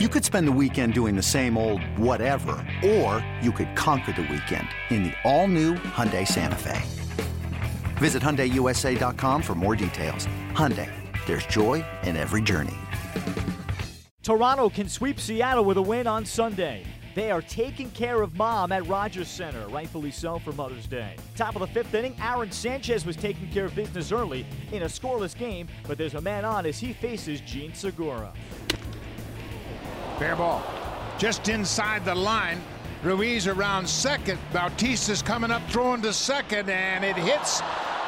You could spend the weekend doing the same old whatever, or you could conquer the weekend in the all-new Hyundai Santa Fe. Visit HyundaiUSA.com for more details. Hyundai, there's joy in every journey. Toronto can sweep Seattle with a win on Sunday. They are taking care of mom at Rogers Center, rightfully so for Mother's Day. Top of the fifth inning, Aaron Sanchez was taking care of business early in a scoreless game, but there's a man on as he faces Jean Segura. Fair ball. Just inside the line. Ruiz around second. Bautista's coming up, throwing to second, and it hits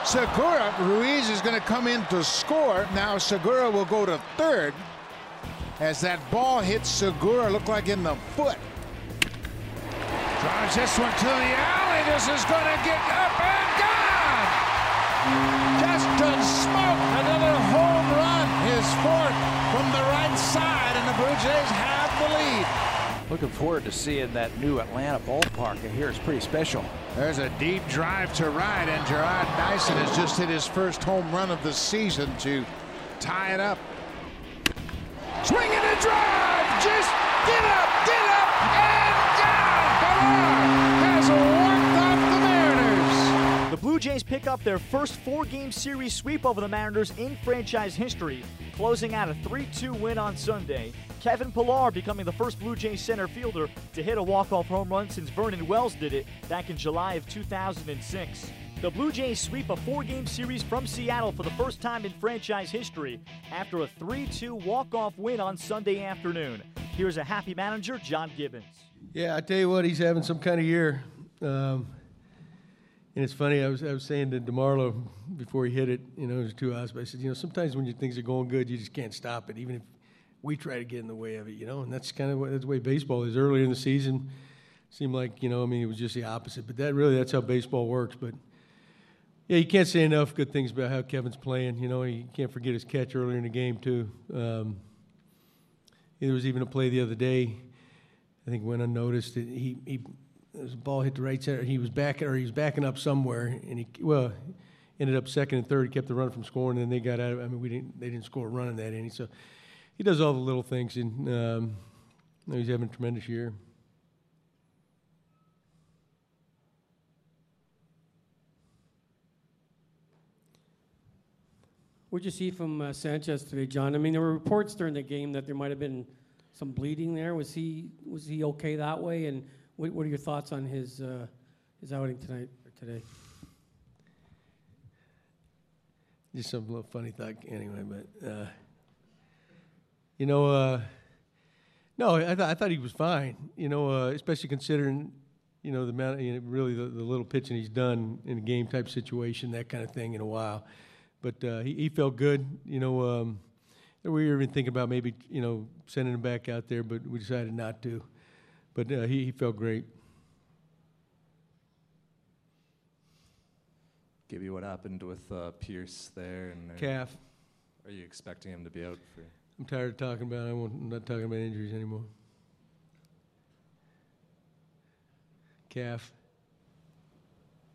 Segura. Ruiz is going to come in to score. Now Segura will go to third. As that ball hits Segura, look like in the foot. Drives this one to the alley. This is going to get up and gone. Justin Smoak, another home run. His fourth from the right side, Blue Jays have the lead. Looking forward to seeing that new Atlanta ballpark. I hear it's pretty special. There's a deep drive to right, and Jarrod Dyson has just hit his first home run of the season to tie it up. Swing and a drive! Just get up, get up, and down! gone! has walked Blue Jays pick up their first four-game series sweep over the Mariners in franchise history, closing out a 3-2 win on Sunday. Kevin Pillar becoming the first Blue Jays center fielder to hit a walk-off home run since Vernon Wells did it back in July of 2006. The Blue Jays sweep a four game series from Seattle for the first time in franchise history after a 3 2 walk off win on Sunday afternoon. Here's a happy manager, John Gibbons. Yeah, I tell you what, he's having some kind of year. Um, and it's funny, I was, I was saying to DeMarlo before he hit it, you know, it was two outs, but I said, you know, sometimes when things are going good, you just can't stop it, even if we try to get in the way of it, you know, and that's kind of what, that's the way baseball is. Earlier in the season, seemed like, you know, I mean, it was just the opposite, but that really, that's how baseball works. But yeah, you can't say enough good things about how Kevin's playing. You know, you can't forget his catch earlier in the game too. Um, there was even a play the other day. I think went unnoticed. He he, the ball hit the right center. He was back or he was backing up somewhere, and he well ended up second and third. He kept the run from scoring, and then they got out. Of, I mean, we didn't they didn't score a run in that inning. So he does all the little things, and um, he's having a tremendous year. What did you see from uh, Sanchez today, John? I mean, there were reports during the game that there might have been some bleeding there. Was he was he okay that way? And what, what are your thoughts on his uh, his outing tonight or today? Just some little funny thought, anyway. But uh, you know, uh, no, I, I thought he was fine. You know, uh, especially considering you know the amount, you know, really the, the little pitching he's done in a game type situation, that kind of thing, in a while but uh, he, he felt good. You know, um, we were even thinking about maybe you know sending him back out there, but we decided not to. But uh, he, he felt great. Give you what happened with uh, Pearce there and calf. Are you expecting him to be out for? I'm tired of talking about. It. I am not talking about injuries anymore. Calf.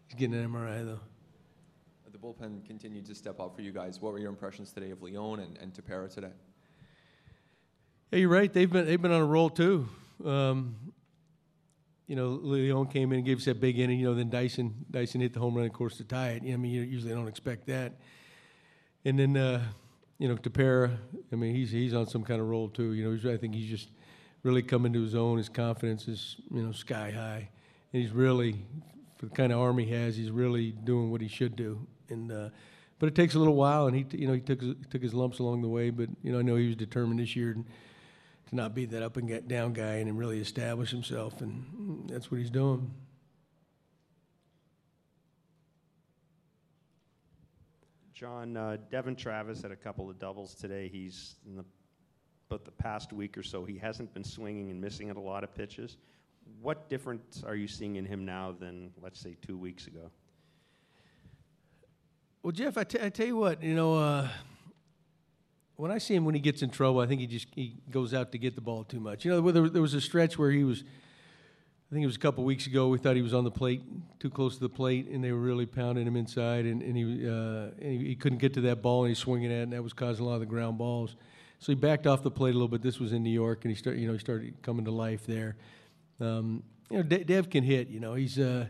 He's getting an MRI though The bullpen continued to step up for you guys. What were your impressions today of Leone and, and Tepera today? Yeah, you're right. They've been they've been on a roll too. Um, you know, Leone came in and gave us that big inning. You know, then Dyson Dyson hit the home run, of course, to tie it. I mean, you usually don't expect that. And then uh, you know, Tepera. I mean, he's he's on some kind of roll too. You know, I think he's just really coming to his own. His confidence is you know sky high, and he's really for the kind of arm he has. He's really doing what he should do and uh, but it takes a little while, and he you know he took took his lumps along the way. But you know I know he was determined this year to not be that up and get down guy and really establish himself, and that's what he's doing. John, uh, Devon Travis had a couple of doubles today. He's in the but the past week or so, he hasn't been swinging and missing at a lot of pitches. What difference are you seeing in him now than, let's say, two weeks ago? Well, Jeff, I, t- I tell you what, you know, uh, when I see him when he gets in trouble, I think he just he goes out to get the ball too much. You know, there, there was a stretch where he was, I think it was a couple weeks ago. We thought he was on the plate, too close to the plate, and they were really pounding him inside, and, and he, uh, and he, he couldn't get to that ball, and he's swinging at, it, and that was causing a lot of the ground balls. So he backed off the plate a little bit. This was in New York, and he started, you know, he started coming to life there. Um, you know, De- Dev can hit. You know, he's, uh,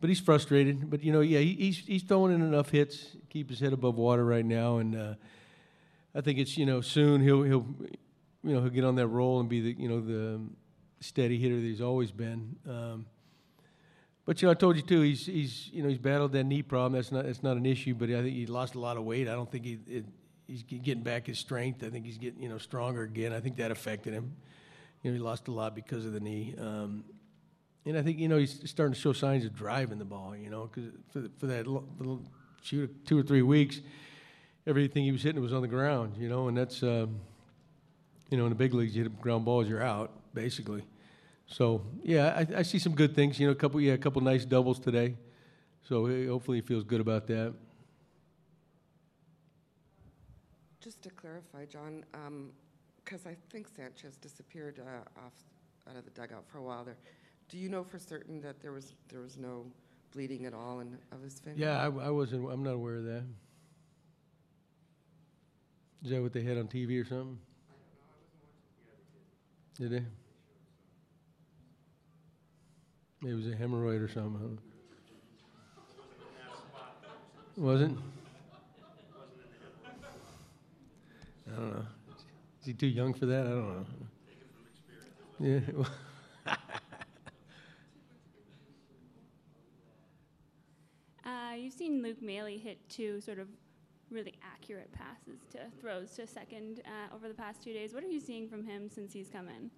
but he's frustrated. But you know, yeah, he, he's he's throwing in enough hits, keep his head above water right now, and uh, I think it's you know soon he'll he'll you know he'll get on that roll and be the you know the steady hitter that he's always been. Um, but you know, I told you too. He's he's you know he's battled that knee problem. That's not that's not an issue. But I think he lost a lot of weight. I don't think he it, he's getting back his strength. I think he's getting you know stronger again. I think that affected him. You know, he lost a lot because of the knee. Um, and I think you know he's starting to show signs of driving the ball. You know, because for, for that shoot two or three weeks, everything he was hitting was on the ground. You know, and that's um, you know in the big leagues you hit ground balls, you're out basically. So yeah, I, I see some good things. You know, a couple yeah, a couple nice doubles today. So hopefully he feels good about that. Just to clarify, John, because um, I think Sanchez disappeared uh, off out of the dugout for a while there. Do you know for certain that there was there was no bleeding at all in, of his finger? Yeah, I, I wasn't. I'm not aware of that. Is that what they had on TV or something? Did they? It was a hemorrhoid or something. Wasn't? I don't know. Is he too young for that? I don't know. Yeah. uh, you've seen Luke Maile hit two sort of really accurate passes to throws to second uh, over the past two days. What are you seeing from him since he's come in?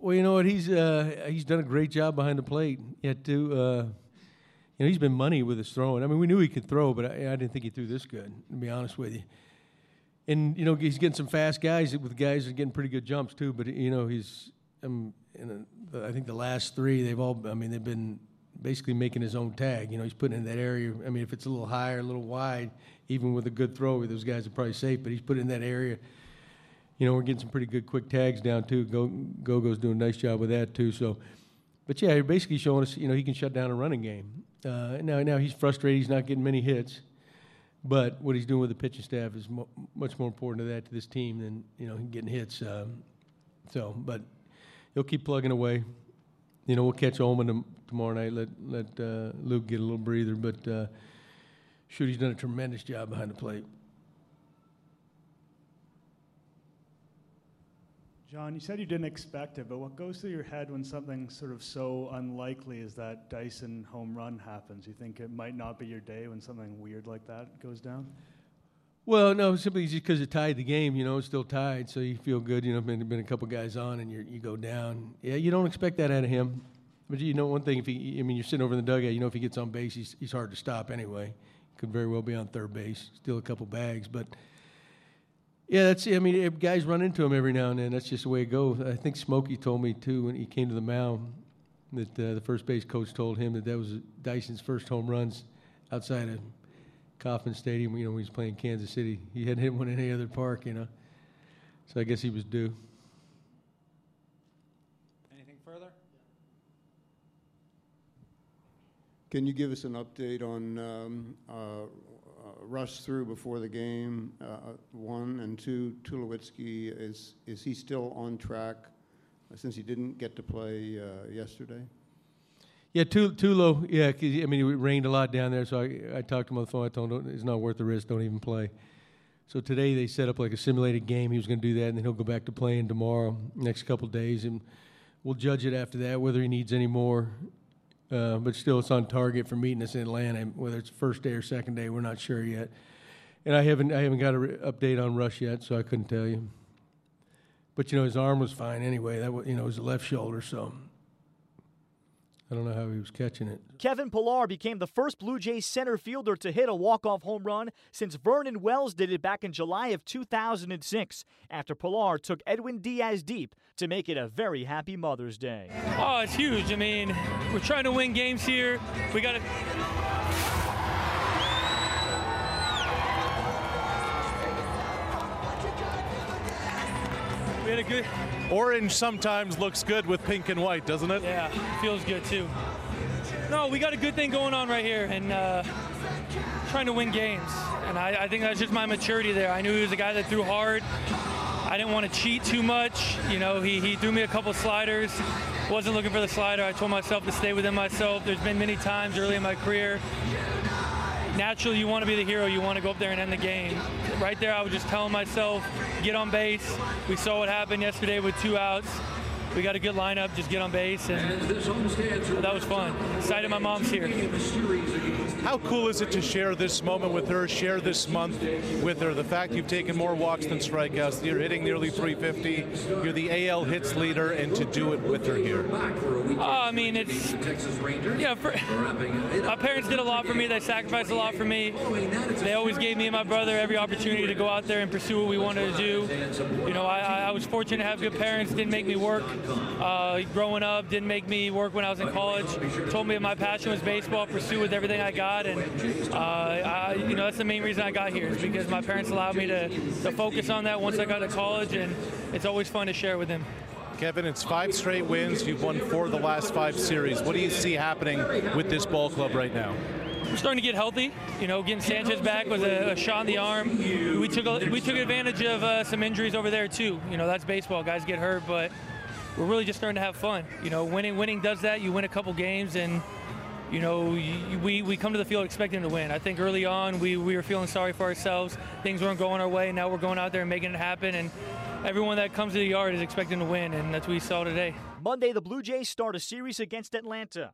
Well, you know what? He's uh, he's done a great job behind the plate. Yet, too, uh, you know, he's been money with his throwing. I mean, we knew he could throw, but I, I, didn't think he threw this good. To be honest with you, and you know, he's getting some fast guys with guys that are getting pretty good jumps too. But you know, he's um, a, I think the last three they've all. I mean, they've been basically making his own tag. You know, he's putting in that area. I mean, if it's a little higher, a little wide, even with a good throw, those guys are probably safe. But he's put in that area you know, we're getting some pretty good quick tags down too. Go Gogo's doing a nice job with that too. So, but yeah, you're basically showing us, you know, he can shut down a running game. Uh, now, now he's frustrated. He's not getting many hits, but what he's doing with the pitching staff is mo- much more important to that to this team than you know getting hits. Um, so, but he'll keep plugging away. You know, we'll catch Ullman tomorrow night. Let let uh, Luke get a little breather, but uh, shoot, he's done a tremendous job behind the plate. John, you said you didn't expect it, but what goes through your head when something sort of so unlikely as that Dyson home run happens? You think it might not be your day when something weird like that goes down? Well, no, simply just because it tied the game. You know, it's still tied, so you feel good. You know, been been a couple guys on, and you you go down. Yeah, you don't expect that out of him. But you know, one thing, if he, I mean, you're sitting over in the dugout. You know, if he gets on base, he's he's hard to stop anyway. Could very well be on third base, steal a couple bags, but yeah, that's. I mean, guys run into him every now and then. That's just the way it goes. I think Smokey told me too when he came to the mound that uh, the first base coach told him that that was Dyson's first home runs outside of Kauffman Stadium. You know, when he was playing Kansas City, he hadn't hit one in any other park. You know, so I guess he was due. Can you give us an update on um, uh, rushed through before the game. Uh, one and two, Tulowitzki is is he still on track uh, since he didn't get to play uh, yesterday? Yeah, Tulo. Yeah, I mean it rained a lot down there, so I, I talked to him on the phone. I told him it's not worth the risk. Don't even play. So today they set up like a simulated game. He was going to do that, and then he'll go back to playing tomorrow, next couple days, and we'll judge it after that whether he needs any more uh, but still, it's on target for meeting us in Atlanta. Whether it's first day or second day, we're not sure yet. And I haven't I haven't got an update on Russ yet, so I couldn't tell you. But you know, his arm was fine anyway. That was, you know, it was the left shoulder, so I don't know how he was catching it. Kevin Pillar became the first Blue Jays center fielder to hit a walk-off home run since Vernon Wells did it back in July of 2006 after Pillar took Edwin Diaz deep to make it a very happy Mother's Day. Oh, it's huge. I mean, we're trying to win games here. We got to We had a good. Orange sometimes looks good with pink and white, doesn't it? Yeah, feels good too. No, we got a good thing going on right here, and uh, trying to win games. And I, I think that's just my maturity there. I knew he was a guy that threw hard. I didn't want to cheat too much. You know, he, he threw me a couple sliders. Wasn't looking for the slider. I told myself to stay within myself. There's been many times early in my career. Naturally, you want to be the hero. You want to go up there and end the game. Right there, I was just telling myself, get on base. We saw what happened yesterday with two outs. We got a good lineup, just get on base, and that was fun. Excited my mom's here. How cool is it to share this moment with her, share this month with her? The fact you've taken more walks than strikeouts, you're hitting nearly 350, you're the AL hits leader, and to do it with her here. Oh, I mean, it's yeah. For, my parents did a lot for me. They sacrificed a lot for me. They always gave me and my brother every opportunity to go out there and pursue what we wanted to do. You know, I, I was fortunate to have good parents. Didn't make me work uh, growing up. Didn't make me work when I was in college. Told me my passion was baseball. Pursue with everything I got, and uh, I, you know that's the main reason I got here is because my parents allowed me to, to focus on that once I got to college, and it's always fun to share with them. Kevin, it's five straight wins. You've won four of the last five series. What do you see happening with this ball club right now? We're starting to get healthy. You know, getting Sanchez back was a, a shot in the arm. We took a, we took advantage of uh, some injuries over there too. You know, that's baseball. Guys get hurt, but we're really just starting to have fun. You know, winning winning does that. You win a couple games and. You know, we, we come to the field expecting to win. I think early on we, we were feeling sorry for ourselves. Things weren't going our way. Now we're going out there and making it happen. And everyone that comes to the yard is expecting to win, and that's what we saw today. Monday, the Blue Jays start a series against Atlanta.